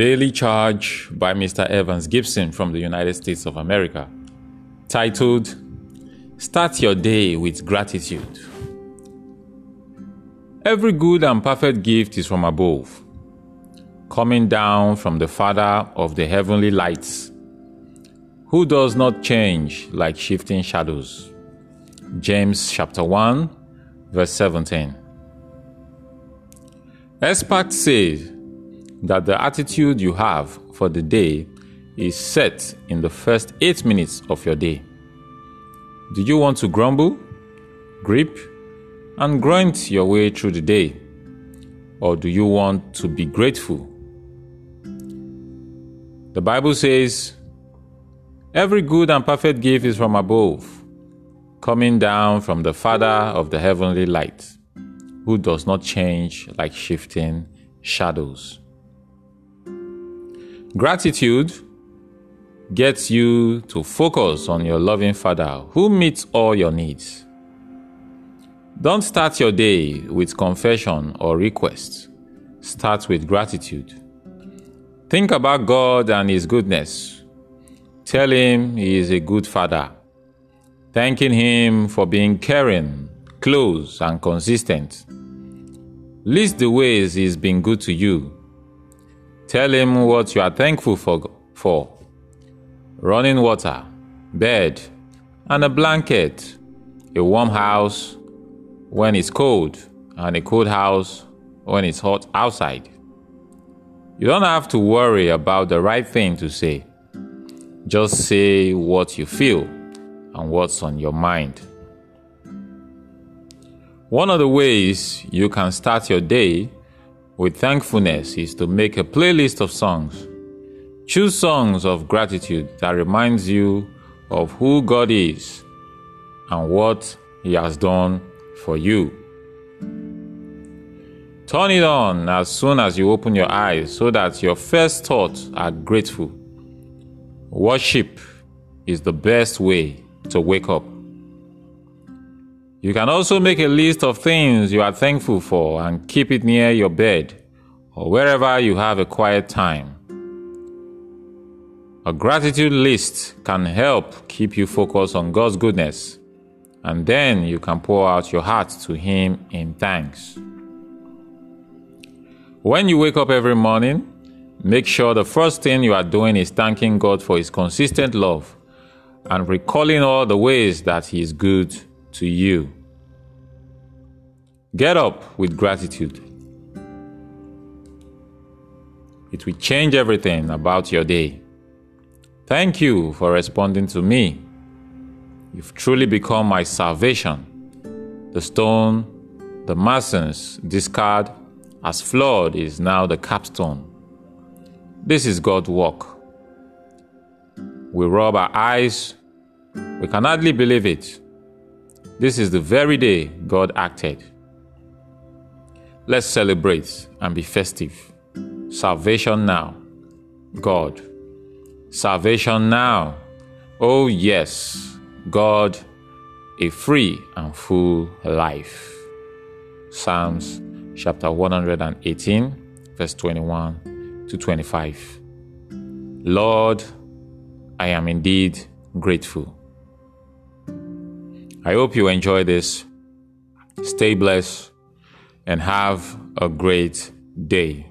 Daily Charge by Mr. Evans Gibson from the United States of America, titled Start Your Day with Gratitude. Every good and perfect gift is from above, coming down from the Father of the heavenly lights, who does not change like shifting shadows. James chapter 1, verse 17. Experts say that the attitude you have for the day is set in the first eight minutes of your day. Do you want to grumble, grip, and grunt your way through the day? Or do you want to be grateful? The Bible says, Every good and perfect gift is from above, coming down from the Father of the heavenly light, who does not change like shifting shadows. Gratitude gets you to focus on your loving Father who meets all your needs. Don't start your day with confession or request. Start with gratitude. Think about God and His goodness. Tell Him He is a good Father. Thanking Him for being caring, close, and consistent. List the ways He's been good to you Tell him what you are thankful for, for running water, bed, and a blanket, a warm house when it's cold, and a cold house when it's hot outside. You don't have to worry about the right thing to say. Just say what you feel and what's on your mind. One of the ways you can start your day with thankfulness is to make a playlist of songs. Choose songs of gratitude that reminds you of who God is and what he has done for you. Turn it on as soon as you open your eyes so that your first thoughts are grateful. Worship is the best way to wake up. You can also make a list of things you are thankful for and keep it near your bed or wherever you have a quiet time. A gratitude list can help keep you focused on God's goodness, and then you can pour out your heart to Him in thanks. When you wake up every morning, make sure the first thing you are doing is thanking God for His consistent love and recalling all the ways that He is good to you. Get up with gratitude. It will change everything about your day. Thank you for responding to me. You've truly become my salvation. The stone the masons discard as flawed is now the capstone. This is God's work. We rub our eyes, we can hardly believe it. This is the very day God acted. Let's celebrate and be festive. Salvation now. God. Salvation now. Oh, yes. God, a free and full life. Psalms chapter 118, verse 21 to 25. Lord, I am indeed grateful. I hope you enjoy this. Stay blessed and have a great day.